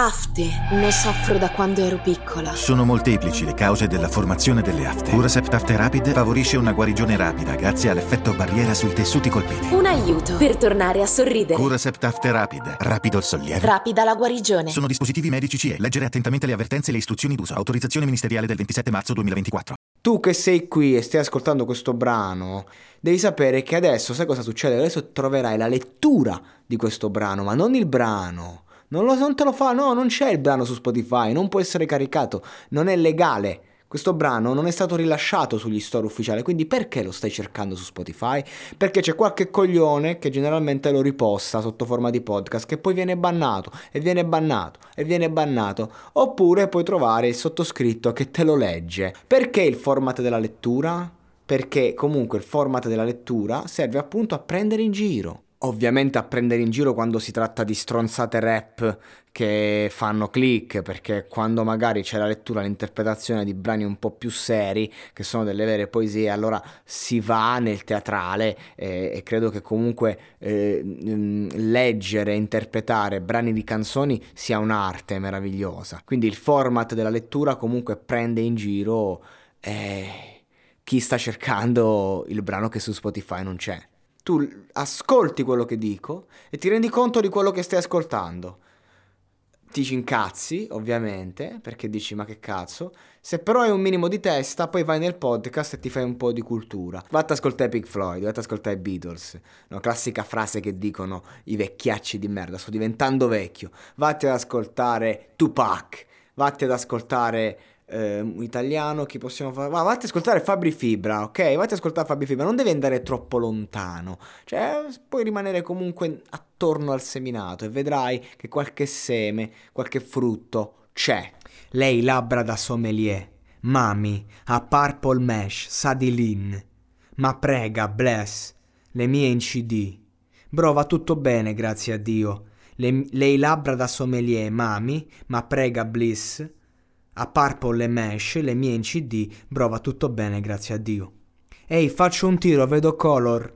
Afte, ne soffro da quando ero piccola. Sono molteplici le cause della formazione delle afte. Curasept Afte Rapid favorisce una guarigione rapida grazie all'effetto barriera sui tessuti colpiti. Un aiuto per tornare a sorridere. Curasept Afte Rapid, rapido il sollievo. Rapida la guarigione. Sono dispositivi medici CE. Leggere attentamente le avvertenze e le istruzioni d'uso. Autorizzazione ministeriale del 27 marzo 2024. Tu che sei qui e stai ascoltando questo brano, devi sapere che adesso, sai cosa succede? Adesso troverai la lettura di questo brano, ma non il brano. Non, lo, non te lo fa, no, non c'è il brano su Spotify, non può essere caricato, non è legale. Questo brano non è stato rilasciato sugli store ufficiali, quindi perché lo stai cercando su Spotify? Perché c'è qualche coglione che generalmente lo riposta sotto forma di podcast che poi viene bannato e viene bannato e viene bannato. Oppure puoi trovare il sottoscritto che te lo legge. Perché il format della lettura? Perché comunque il format della lettura serve appunto a prendere in giro ovviamente a prendere in giro quando si tratta di stronzate rap che fanno click, perché quando magari c'è la lettura, l'interpretazione di brani un po' più seri, che sono delle vere poesie, allora si va nel teatrale eh, e credo che comunque eh, leggere e interpretare brani di canzoni sia un'arte meravigliosa. Quindi il format della lettura comunque prende in giro eh, chi sta cercando il brano che su Spotify non c'è tu ascolti quello che dico e ti rendi conto di quello che stai ascoltando. Ti ci incazzi, ovviamente, perché dici ma che cazzo. Se però hai un minimo di testa, poi vai nel podcast e ti fai un po' di cultura. Vatti ascoltare Pink Floyd, vatti ascoltare i Beatles. No, classica frase che dicono i vecchiacci di merda, sto diventando vecchio. Vatti ad ascoltare Tupac, vatti ad ascoltare eh, italiano, chi possiamo fare? Va, vatti ad ascoltare Fabri Fibra, ok? Vatti ad ascoltare Fabri Fibra, non devi andare troppo lontano, cioè puoi rimanere comunque attorno al seminato e vedrai che qualche seme, qualche frutto c'è. Lei labbra da sommelier, mami, a purple mesh, sa di lean, ma prega, bless, le mie in CD. Bro, va tutto bene, grazie a Dio. Le, lei labbra da sommelier, mami, ma prega, bliss, a Purple e Mesh, le mie in CD, bro va tutto bene, grazie a Dio. Ehi, faccio un tiro, vedo color.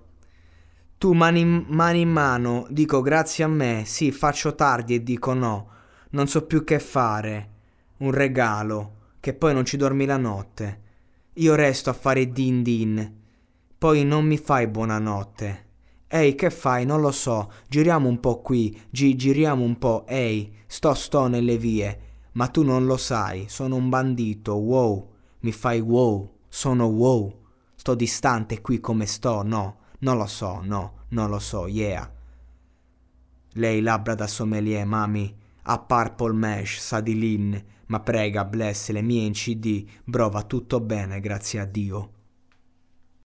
Tu mani, mani in mano, dico grazie a me, sì, faccio tardi e dico no, non so più che fare. Un regalo, che poi non ci dormi la notte. Io resto a fare din din, poi non mi fai buonanotte. Ehi, che fai? Non lo so. Giriamo un po' qui, gi- giriamo un po'. Ehi, sto sto nelle vie. Ma tu non lo sai, sono un bandito, wow, mi fai wow, sono wow, sto distante qui come sto, no, non lo so, no, non lo so, yeah. Lei labbra da sommelier, mami, a purple mesh, sa di lin, ma prega, bless le mie in CD, bro va tutto bene, grazie a Dio.